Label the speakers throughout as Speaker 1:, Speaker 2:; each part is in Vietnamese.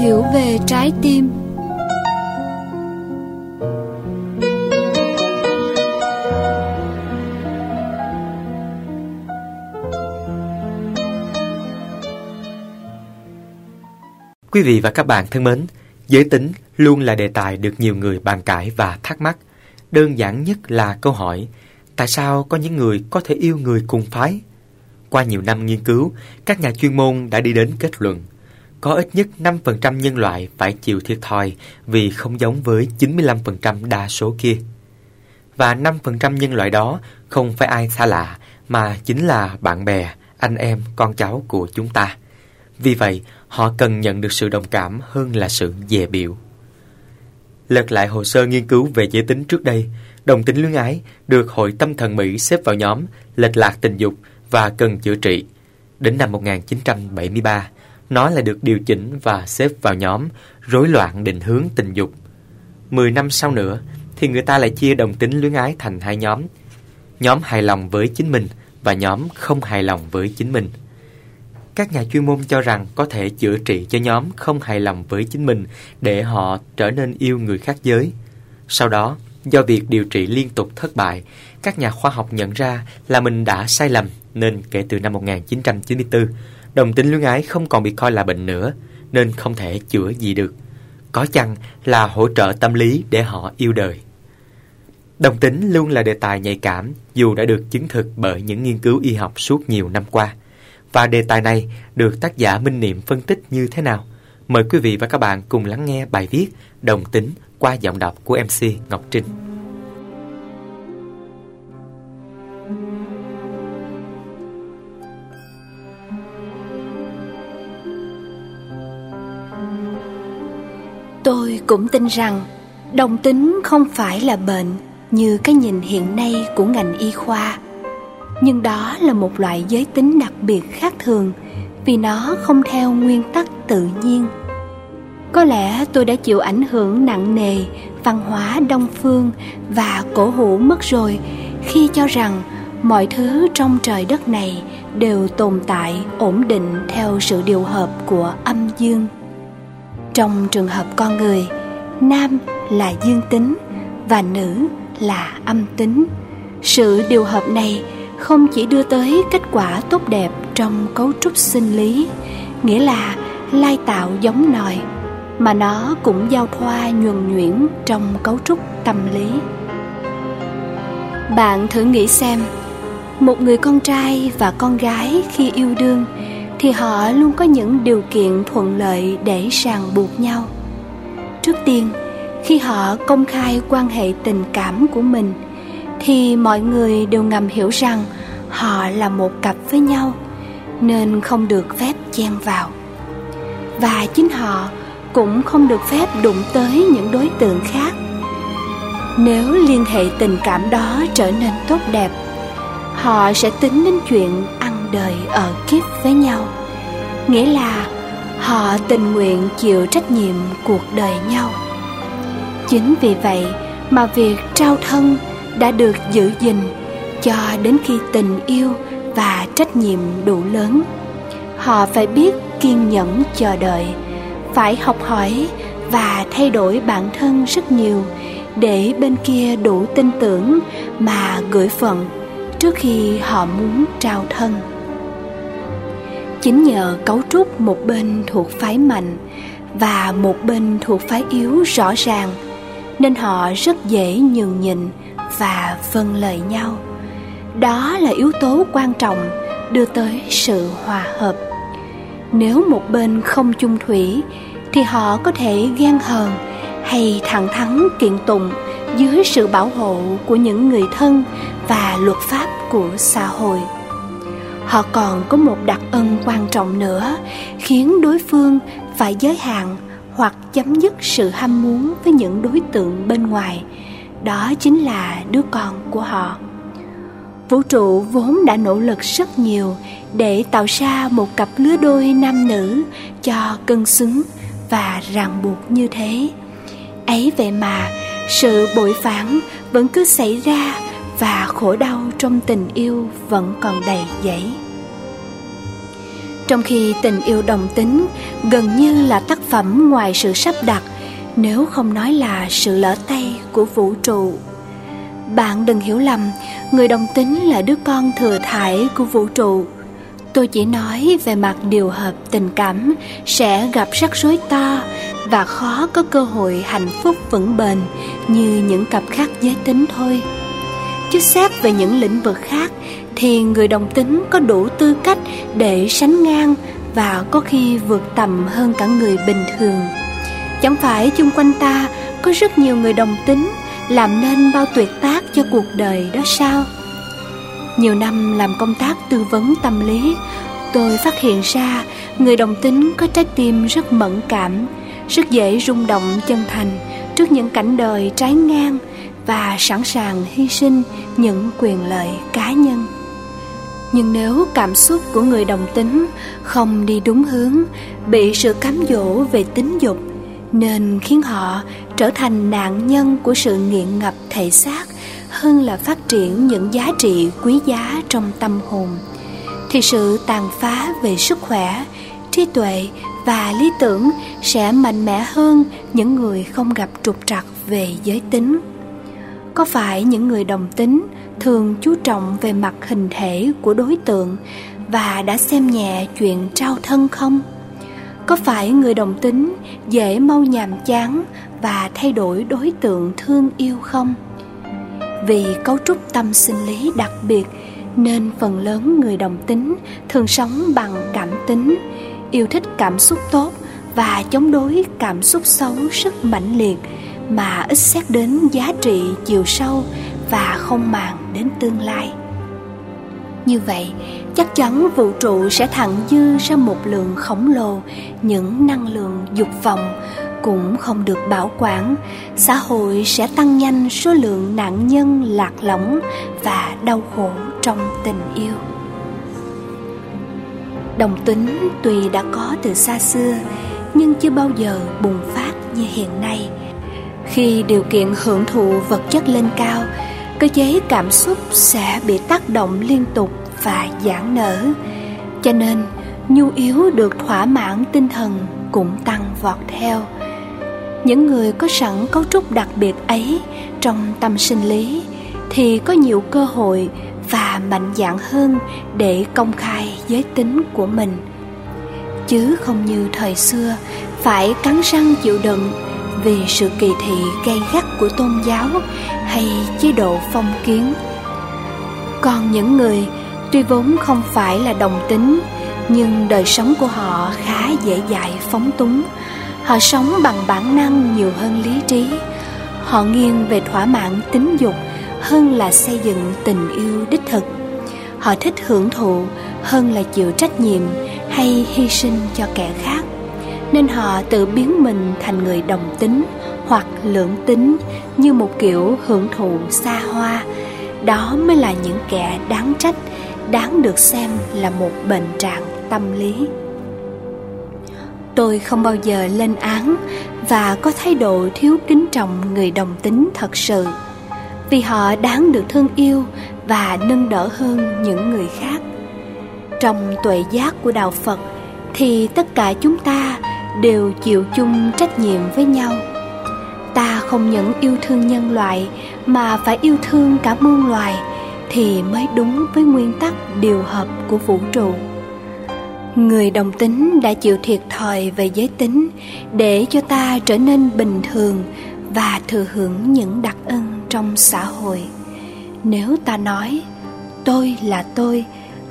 Speaker 1: hiểu về trái tim
Speaker 2: Quý vị và các bạn thân mến, giới tính luôn là đề tài được nhiều người bàn cãi và thắc mắc. Đơn giản nhất là câu hỏi, tại sao có những người có thể yêu người cùng phái? Qua nhiều năm nghiên cứu, các nhà chuyên môn đã đi đến kết luận có ít nhất 5% nhân loại phải chịu thiệt thòi vì không giống với 95% đa số kia. Và 5% nhân loại đó không phải ai xa lạ mà chính là bạn bè, anh em, con cháu của chúng ta. Vì vậy, họ cần nhận được sự đồng cảm hơn là sự dè biểu. Lật lại hồ sơ nghiên cứu về giới tính trước đây, đồng tính luyến ái được Hội Tâm thần Mỹ xếp vào nhóm lệch lạc tình dục và cần chữa trị. Đến năm 1973, nó lại được điều chỉnh và xếp vào nhóm rối loạn định hướng tình dục. Mười năm sau nữa, thì người ta lại chia đồng tính luyến ái thành hai nhóm. Nhóm hài lòng với chính mình và nhóm không hài lòng với chính mình. Các nhà chuyên môn cho rằng có thể chữa trị cho nhóm không hài lòng với chính mình để họ trở nên yêu người khác giới. Sau đó, do việc điều trị liên tục thất bại, các nhà khoa học nhận ra là mình đã sai lầm nên kể từ năm 1994, đồng tính luyến ái không còn bị coi là bệnh nữa, nên không thể chữa gì được. Có chăng là hỗ trợ tâm lý để họ yêu đời. Đồng tính luôn là đề tài nhạy cảm, dù đã được chứng thực bởi những nghiên cứu y học suốt nhiều năm qua. Và đề tài này được tác giả Minh Niệm phân tích như thế nào? Mời quý vị và các bạn cùng lắng nghe bài viết Đồng tính qua giọng đọc của MC Ngọc Trinh.
Speaker 1: Tôi cũng tin rằng đồng tính không phải là bệnh như cái nhìn hiện nay của ngành y khoa. Nhưng đó là một loại giới tính đặc biệt khác thường vì nó không theo nguyên tắc tự nhiên. Có lẽ tôi đã chịu ảnh hưởng nặng nề, văn hóa đông phương và cổ hủ mất rồi khi cho rằng mọi thứ trong trời đất này đều tồn tại ổn định theo sự điều hợp của âm dương trong trường hợp con người, nam là dương tính và nữ là âm tính. Sự điều hợp này không chỉ đưa tới kết quả tốt đẹp trong cấu trúc sinh lý, nghĩa là lai tạo giống nòi, mà nó cũng giao thoa nhuần nhuyễn trong cấu trúc tâm lý. Bạn thử nghĩ xem, một người con trai và con gái khi yêu đương thì họ luôn có những điều kiện thuận lợi để ràng buộc nhau. Trước tiên, khi họ công khai quan hệ tình cảm của mình, thì mọi người đều ngầm hiểu rằng họ là một cặp với nhau, nên không được phép chen vào. Và chính họ cũng không được phép đụng tới những đối tượng khác. Nếu liên hệ tình cảm đó trở nên tốt đẹp, họ sẽ tính đến chuyện đời ở kiếp với nhau. Nghĩa là họ tình nguyện chịu trách nhiệm cuộc đời nhau. Chính vì vậy mà việc trao thân đã được giữ gìn cho đến khi tình yêu và trách nhiệm đủ lớn. Họ phải biết kiên nhẫn chờ đợi, phải học hỏi và thay đổi bản thân rất nhiều để bên kia đủ tin tưởng mà gửi phận trước khi họ muốn trao thân chính nhờ cấu trúc một bên thuộc phái mạnh và một bên thuộc phái yếu rõ ràng, nên họ rất dễ nhường nhịn và vâng lời nhau. Đó là yếu tố quan trọng đưa tới sự hòa hợp. Nếu một bên không chung thủy, thì họ có thể ghen hờn hay thẳng thắn kiện tụng dưới sự bảo hộ của những người thân và luật pháp của xã hội họ còn có một đặc ân quan trọng nữa, khiến đối phương phải giới hạn hoặc chấm dứt sự ham muốn với những đối tượng bên ngoài. Đó chính là đứa con của họ. Vũ trụ vốn đã nỗ lực rất nhiều để tạo ra một cặp lứa đôi nam nữ cho cân xứng và ràng buộc như thế. Ấy vậy mà, sự bội phản vẫn cứ xảy ra và khổ đau trong tình yêu vẫn còn đầy dẫy. Trong khi tình yêu đồng tính, gần như là tác phẩm ngoài sự sắp đặt, nếu không nói là sự lỡ tay của vũ trụ. Bạn đừng hiểu lầm, người đồng tính là đứa con thừa thải của vũ trụ. Tôi chỉ nói về mặt điều hợp tình cảm sẽ gặp rắc rối to và khó có cơ hội hạnh phúc vững bền như những cặp khác giới tính thôi chứ xét về những lĩnh vực khác, thì người đồng tính có đủ tư cách để sánh ngang và có khi vượt tầm hơn cả người bình thường. Chẳng phải chung quanh ta có rất nhiều người đồng tính, làm nên bao tuyệt tác cho cuộc đời đó sao? Nhiều năm làm công tác tư vấn tâm lý, tôi phát hiện ra người đồng tính có trái tim rất mẫn cảm, rất dễ rung động chân thành trước những cảnh đời trái ngang và sẵn sàng hy sinh những quyền lợi cá nhân. Nhưng nếu cảm xúc của người đồng tính không đi đúng hướng, bị sự cám dỗ về tính dục, nên khiến họ trở thành nạn nhân của sự nghiện ngập thể xác hơn là phát triển những giá trị quý giá trong tâm hồn, thì sự tàn phá về sức khỏe, trí tuệ và lý tưởng sẽ mạnh mẽ hơn những người không gặp trục trặc về giới tính có phải những người đồng tính thường chú trọng về mặt hình thể của đối tượng và đã xem nhẹ chuyện trao thân không? Có phải người đồng tính dễ mau nhàm chán và thay đổi đối tượng thương yêu không? Vì cấu trúc tâm sinh lý đặc biệt, nên phần lớn người đồng tính thường sống bằng cảm tính, yêu thích cảm xúc tốt và chống đối cảm xúc xấu rất mãnh liệt mà ít xét đến giá trị chiều sâu và không màng đến tương lai. Như vậy, chắc chắn vũ trụ sẽ thặng dư ra một lượng khổng lồ, những năng lượng dục vọng cũng không được bảo quản. Xã hội sẽ tăng nhanh số lượng nạn nhân lạc lõng và đau khổ trong tình yêu. Đồng tính tuy đã có từ xa xưa, nhưng chưa bao giờ bùng phát như hiện nay khi điều kiện hưởng thụ vật chất lên cao, cơ chế cảm xúc sẽ bị tác động liên tục và giãn nở. Cho nên, nhu yếu được thỏa mãn tinh thần cũng tăng vọt theo. Những người có sẵn cấu trúc đặc biệt ấy trong tâm sinh lý thì có nhiều cơ hội và mạnh dạn hơn để công khai giới tính của mình. Chứ không như thời xưa, phải cắn răng chịu đựng vì sự kỳ thị gay gắt của tôn giáo hay chế độ phong kiến. Còn những người tuy vốn không phải là đồng tính, nhưng đời sống của họ khá dễ dãi phóng túng. Họ sống bằng bản năng nhiều hơn lý trí. Họ nghiêng về thỏa mãn tính dục hơn là xây dựng tình yêu đích thực. Họ thích hưởng thụ hơn là chịu trách nhiệm hay hy sinh cho kẻ khác nên họ tự biến mình thành người đồng tính hoặc lưỡng tính như một kiểu hưởng thụ xa hoa. Đó mới là những kẻ đáng trách, đáng được xem là một bệnh trạng tâm lý. Tôi không bao giờ lên án và có thái độ thiếu kính trọng người đồng tính thật sự, vì họ đáng được thương yêu và nâng đỡ hơn những người khác. Trong tuệ giác của đạo phật thì tất cả chúng ta đều chịu chung trách nhiệm với nhau. Ta không những yêu thương nhân loại, mà phải yêu thương cả muôn loài, thì mới đúng với nguyên tắc điều hợp của vũ trụ. Người đồng tính đã chịu thiệt thòi về giới tính để cho ta trở nên bình thường và thừa hưởng những đặc ân trong xã hội. Nếu ta nói, tôi là tôi,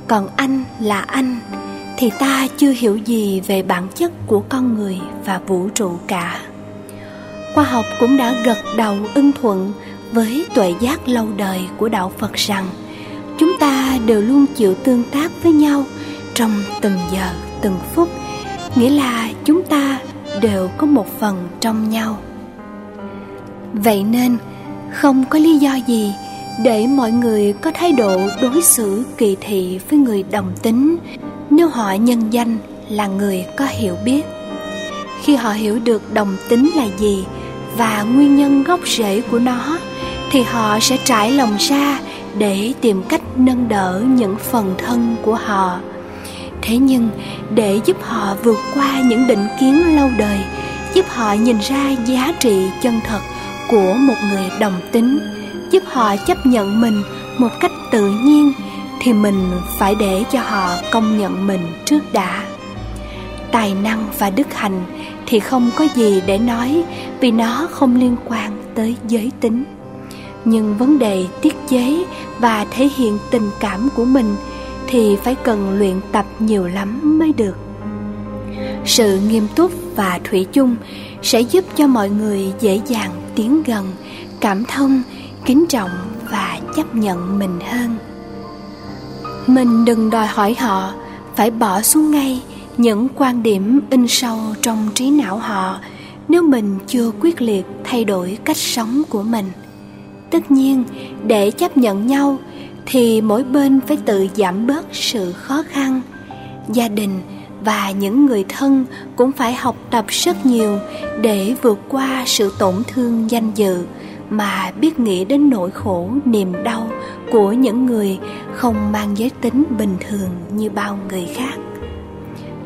Speaker 1: còn anh là anh thì ta chưa hiểu gì về bản chất của con người và vũ trụ cả. Khoa học cũng đã gật đầu ưng thuận với tuệ giác lâu đời của đạo phật rằng, chúng ta đều luôn chịu tương tác với nhau trong từng giờ, từng phút. Nghĩa là chúng ta đều có một phần trong nhau. Vậy nên, không có lý do gì để mọi người có thái độ đối xử kỳ thị với người đồng tính nếu họ nhân danh là người có hiểu biết, khi họ hiểu được đồng tính là gì và nguyên nhân gốc rễ của nó, thì họ sẽ trải lòng ra để tìm cách nâng đỡ những phần thân của họ. Thế nhưng, để giúp họ vượt qua những định kiến lâu đời, giúp họ nhìn ra giá trị chân thật của một người đồng tính, giúp họ chấp nhận mình một cách tự nhiên thì mình phải để cho họ công nhận mình trước đã. Tài năng và đức hạnh thì không có gì để nói vì nó không liên quan tới giới tính. Nhưng vấn đề tiết chế và thể hiện tình cảm của mình thì phải cần luyện tập nhiều lắm mới được. Sự nghiêm túc và thủy chung sẽ giúp cho mọi người dễ dàng tiến gần, cảm thông, kính trọng và chấp nhận mình hơn mình đừng đòi hỏi họ, phải bỏ xuống ngay những quan điểm in sâu trong trí não họ nếu mình chưa quyết liệt thay đổi cách sống của mình. Tất nhiên, để chấp nhận nhau thì mỗi bên phải tự giảm bớt sự khó khăn. Gia đình và những người thân cũng phải học tập rất nhiều để vượt qua sự tổn thương danh dự mà biết nghĩ đến nỗi khổ, niềm đau của những người không mang giới tính bình thường như bao người khác.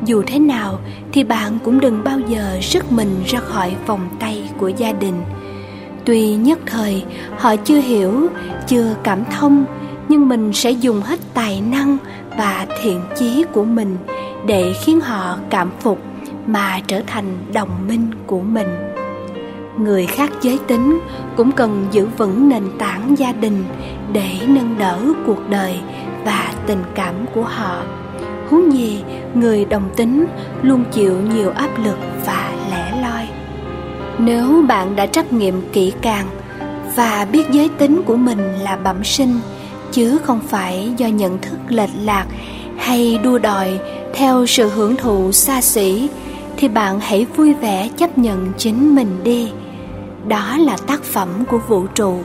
Speaker 1: Dù thế nào thì bạn cũng đừng bao giờ sức mình ra khỏi vòng tay của gia đình. Tuy nhất thời họ chưa hiểu, chưa cảm thông, nhưng mình sẽ dùng hết tài năng và thiện chí của mình để khiến họ cảm phục mà trở thành đồng minh của mình người khác giới tính cũng cần giữ vững nền tảng gia đình để nâng đỡ cuộc đời và tình cảm của họ. Huống gì người đồng tính luôn chịu nhiều áp lực và lẻ loi. Nếu bạn đã trắc nghiệm kỹ càng và biết giới tính của mình là bẩm sinh, chứ không phải do nhận thức lệch lạc hay đua đòi theo sự hưởng thụ xa xỉ thì bạn hãy vui vẻ chấp nhận chính mình đi. Đó là tác phẩm của vũ trụ,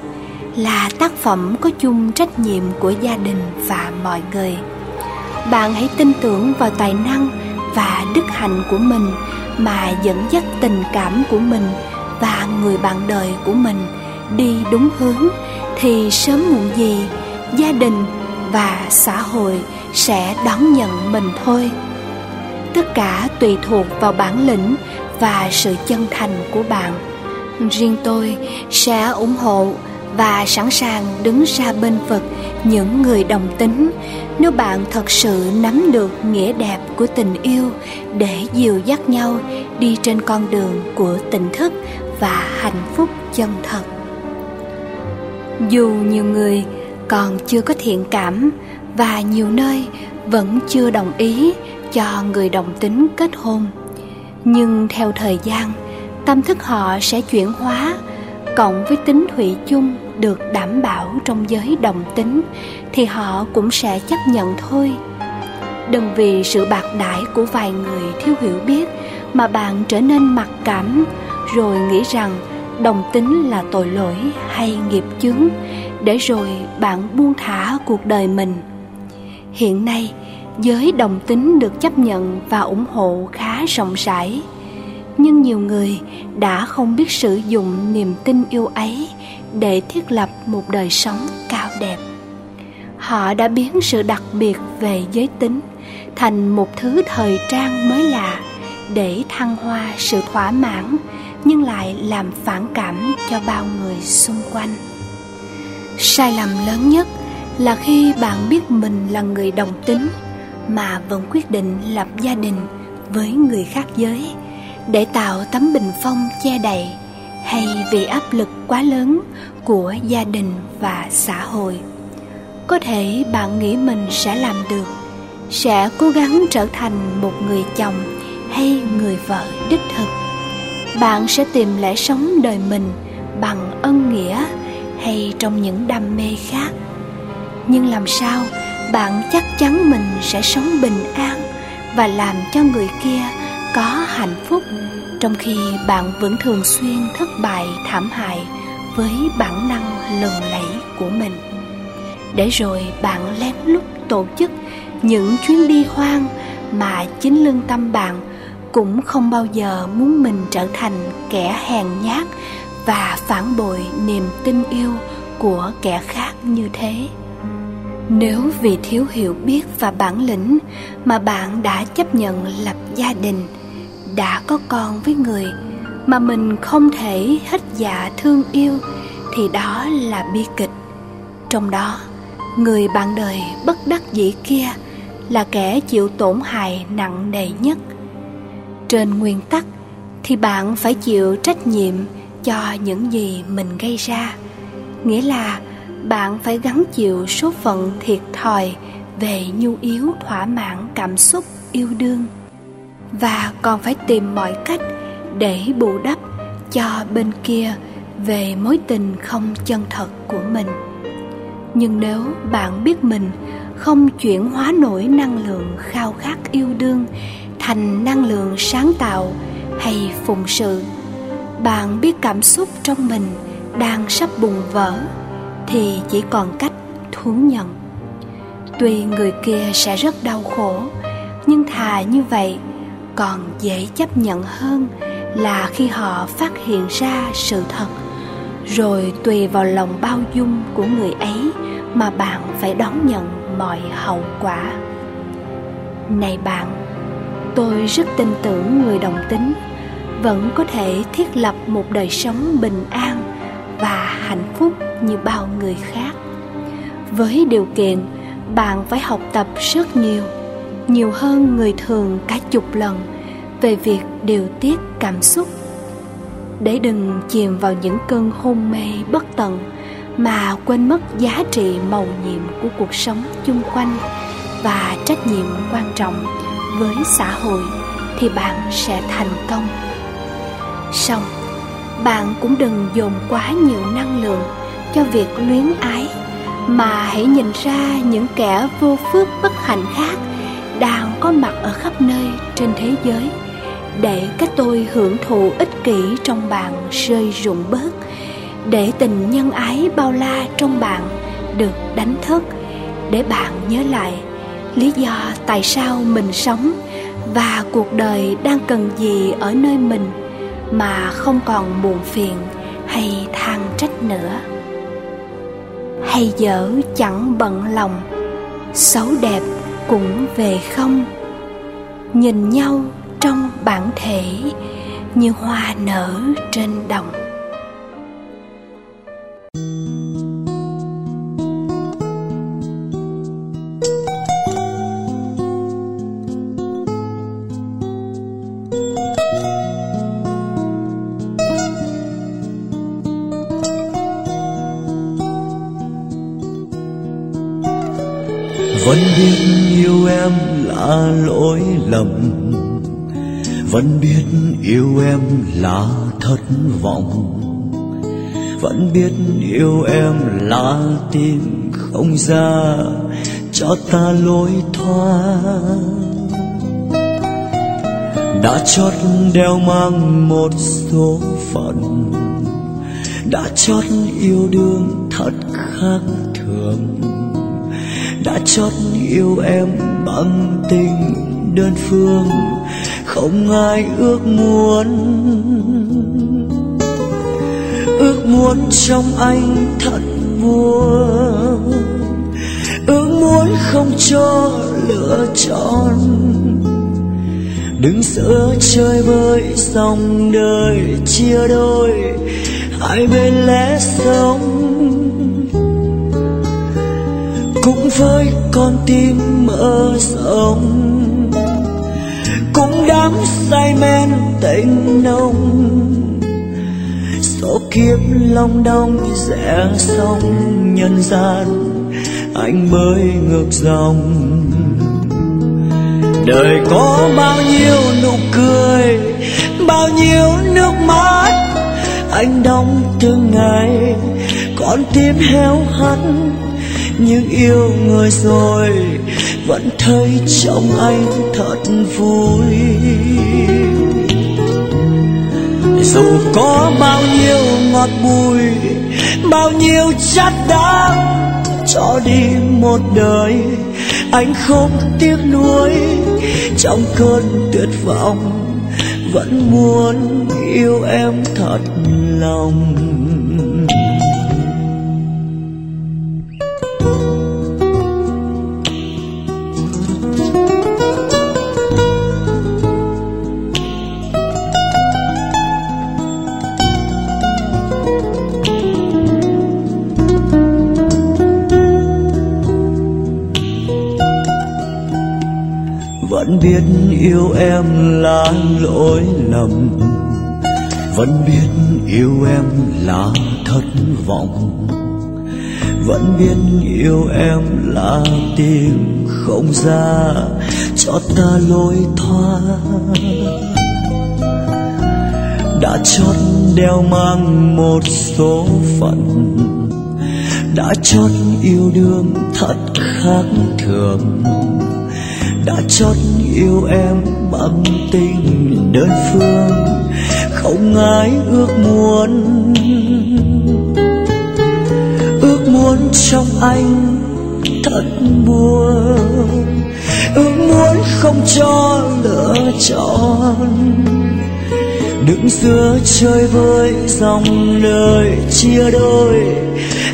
Speaker 1: là tác phẩm có chung trách nhiệm của gia đình và mọi người. Bạn hãy tin tưởng vào tài năng và đức hạnh của mình mà dẫn dắt tình cảm của mình và người bạn đời của mình đi đúng hướng, thì sớm muộn gì gia đình và xã hội sẽ đón nhận mình thôi tất cả tùy thuộc vào bản lĩnh và sự chân thành của bạn. Riêng tôi sẽ ủng hộ và sẵn sàng đứng ra bên vực những người đồng tính nếu bạn thật sự nắm được nghĩa đẹp của tình yêu để dìu dắt nhau đi trên con đường của tỉnh thức và hạnh phúc chân thật. Dù nhiều người còn chưa có thiện cảm và nhiều nơi vẫn chưa đồng ý cho người đồng tính kết hôn. Nhưng theo thời gian, tâm thức họ sẽ chuyển hóa, cộng với tính thủy chung được đảm bảo trong giới đồng tính, thì họ cũng sẽ chấp nhận thôi. Đừng vì sự bạc đãi của vài người thiếu hiểu biết mà bạn trở nên mặc cảm, rồi nghĩ rằng đồng tính là tội lỗi hay nghiệp chướng, để rồi bạn buông thả cuộc đời mình. Hiện nay giới đồng tính được chấp nhận và ủng hộ khá rộng rãi. Nhưng nhiều người đã không biết sử dụng niềm tin yêu ấy để thiết lập một đời sống cao đẹp. Họ đã biến sự đặc biệt về giới tính thành một thứ thời trang mới lạ để thăng hoa sự thỏa mãn nhưng lại làm phản cảm cho bao người xung quanh. Sai lầm lớn nhất là khi bạn biết mình là người đồng tính mà vẫn quyết định lập gia đình với người khác giới để tạo tấm bình phong che đậy hay vì áp lực quá lớn của gia đình và xã hội. Có thể bạn nghĩ mình sẽ làm được, sẽ cố gắng trở thành một người chồng hay người vợ đích thực. Bạn sẽ tìm lẽ sống đời mình bằng ân nghĩa hay trong những đam mê khác. Nhưng làm sao bạn chắc chắn mình sẽ sống bình an và làm cho người kia có hạnh phúc, trong khi bạn vẫn thường xuyên thất bại thảm hại với bản năng lừng lẫy của mình. Để rồi bạn lén lút tổ chức những chuyến đi hoang mà chính lương tâm bạn cũng không bao giờ muốn mình trở thành kẻ hèn nhát và phản bội niềm tin yêu của kẻ khác như thế nếu vì thiếu hiểu biết và bản lĩnh mà bạn đã chấp nhận lập gia đình, đã có con với người mà mình không thể hết dạ thương yêu, thì đó là bi kịch. Trong đó, người bạn đời bất đắc dĩ kia là kẻ chịu tổn hại nặng nề nhất. Trên nguyên tắc thì bạn phải chịu trách nhiệm cho những gì mình gây ra, nghĩa là bạn phải gánh chịu số phận thiệt thòi về nhu yếu, thỏa mãn, cảm xúc, yêu đương. Và còn phải tìm mọi cách để bù đắp cho bên kia về mối tình không chân thật của mình. Nhưng nếu bạn biết mình không chuyển hóa nổi năng lượng khao khát yêu đương thành năng lượng sáng tạo hay phụng sự, bạn biết cảm xúc trong mình đang sắp bùng vỡ thì chỉ còn cách thú nhận. Tuy người kia sẽ rất đau khổ, nhưng thà như vậy, còn dễ chấp nhận hơn là khi họ phát hiện ra sự thật. Rồi tùy vào lòng bao dung của người ấy mà bạn phải đón nhận mọi hậu quả. Này bạn, tôi rất tin tưởng người đồng tính vẫn có thể thiết lập một đời sống bình an và hạnh phúc như bao người khác. Với điều kiện, bạn phải học tập rất nhiều nhiều hơn người thường cả chục lần về việc điều tiết cảm xúc. Để đừng chìm vào những cơn hôn mê bất tận mà quên mất giá trị màu nhiệm của cuộc sống chung quanh và trách nhiệm quan trọng với xã hội, thì bạn sẽ thành công. Xong bạn cũng đừng dồn quá nhiều năng lượng cho việc luyến ái, mà hãy nhìn ra những kẻ vô phước bất hạnh khác đang có mặt ở khắp nơi trên thế giới để các tôi hưởng thụ ích kỷ trong bạn rơi rụng bớt, để tình nhân ái bao la trong bạn được đánh thức. Để bạn nhớ lại lý do tại sao mình sống và cuộc đời đang cần gì ở nơi mình mà không còn buồn phiền hay than trách nữa. Hay dở chẳng bận lòng, xấu đẹp cũng về không. Nhìn nhau trong bản thể như hoa nở trên đồng.
Speaker 3: Vẫn biết yêu em là lỗi lầm. Vẫn biết yêu em là thất vọng. Vẫn biết yêu em là tìm không ra cho ta lối thoát. Đã chót đeo mang một số phận. Đã chót yêu đương thật khác thường đã chót yêu em bằng tình đơn phương, không ai ước muốn. Ước muốn trong anh thật buồn, ước muốn không cho lựa chọn. Đừng sợ chơi với dòng đời chia đôi, hai bên lẽ sống. Với con tim mơ rộng. Cũng đắm say men tình nồng số kiếp long đong rẽ sông nhân gian, anh bơi ngược dòng. Đời có bao nhiêu nụ cười, bao nhiêu nước mắt, anh đong từng ngày, con tim heo hắt nhưng yêu người rồi vẫn thấy trong anh thật vui. Dù có bao nhiêu ngọt bùi, bao nhiêu chát đắng cho đi một đời anh không tiếc nuối. Trong cơn tuyệt vọng vẫn muốn yêu em thật lòng. Yêu em là lỗi lầm. Vẫn biết yêu em là thất vọng. Vẫn biết yêu em là tìm không ra cho ta lối thoát. Đã chót đeo mang một số phận. Đã chót yêu đương thật khác thường đã chót yêu em bằng tình đơn phương. Không ai ước muốn ước muốn trong anh thật buồn. Ước muốn không cho lựa chọn. Đứng giữa chơi với dòng đời chia đôi.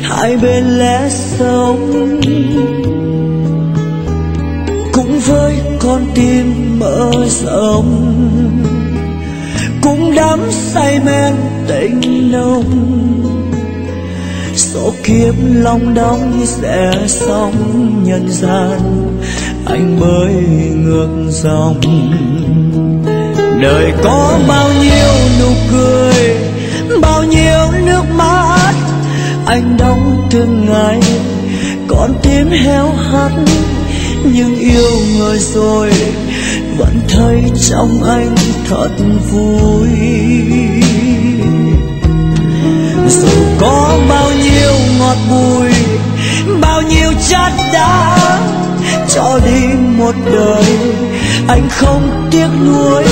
Speaker 3: Hai bên lẽ sống con tim mở rộng. Cũng đắm say men tình nồng. Số kiếp long đong sẽ xong nhân gian, anh bơi ngược dòng. Đời có bao nhiêu nụ cười, bao nhiêu nước mắt, anh đóng từng ngày con tim heo hắt nhưng yêu người rồi, vẫn thấy trong anh thật vui. Dù có bao nhiêu ngọt bùi, bao nhiêu chát đá, cho đi một đời anh không tiếc nuối.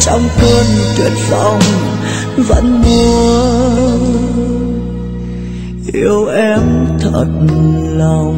Speaker 3: Trong cơn tuyệt vọng vẫn muốn yêu em thật lòng.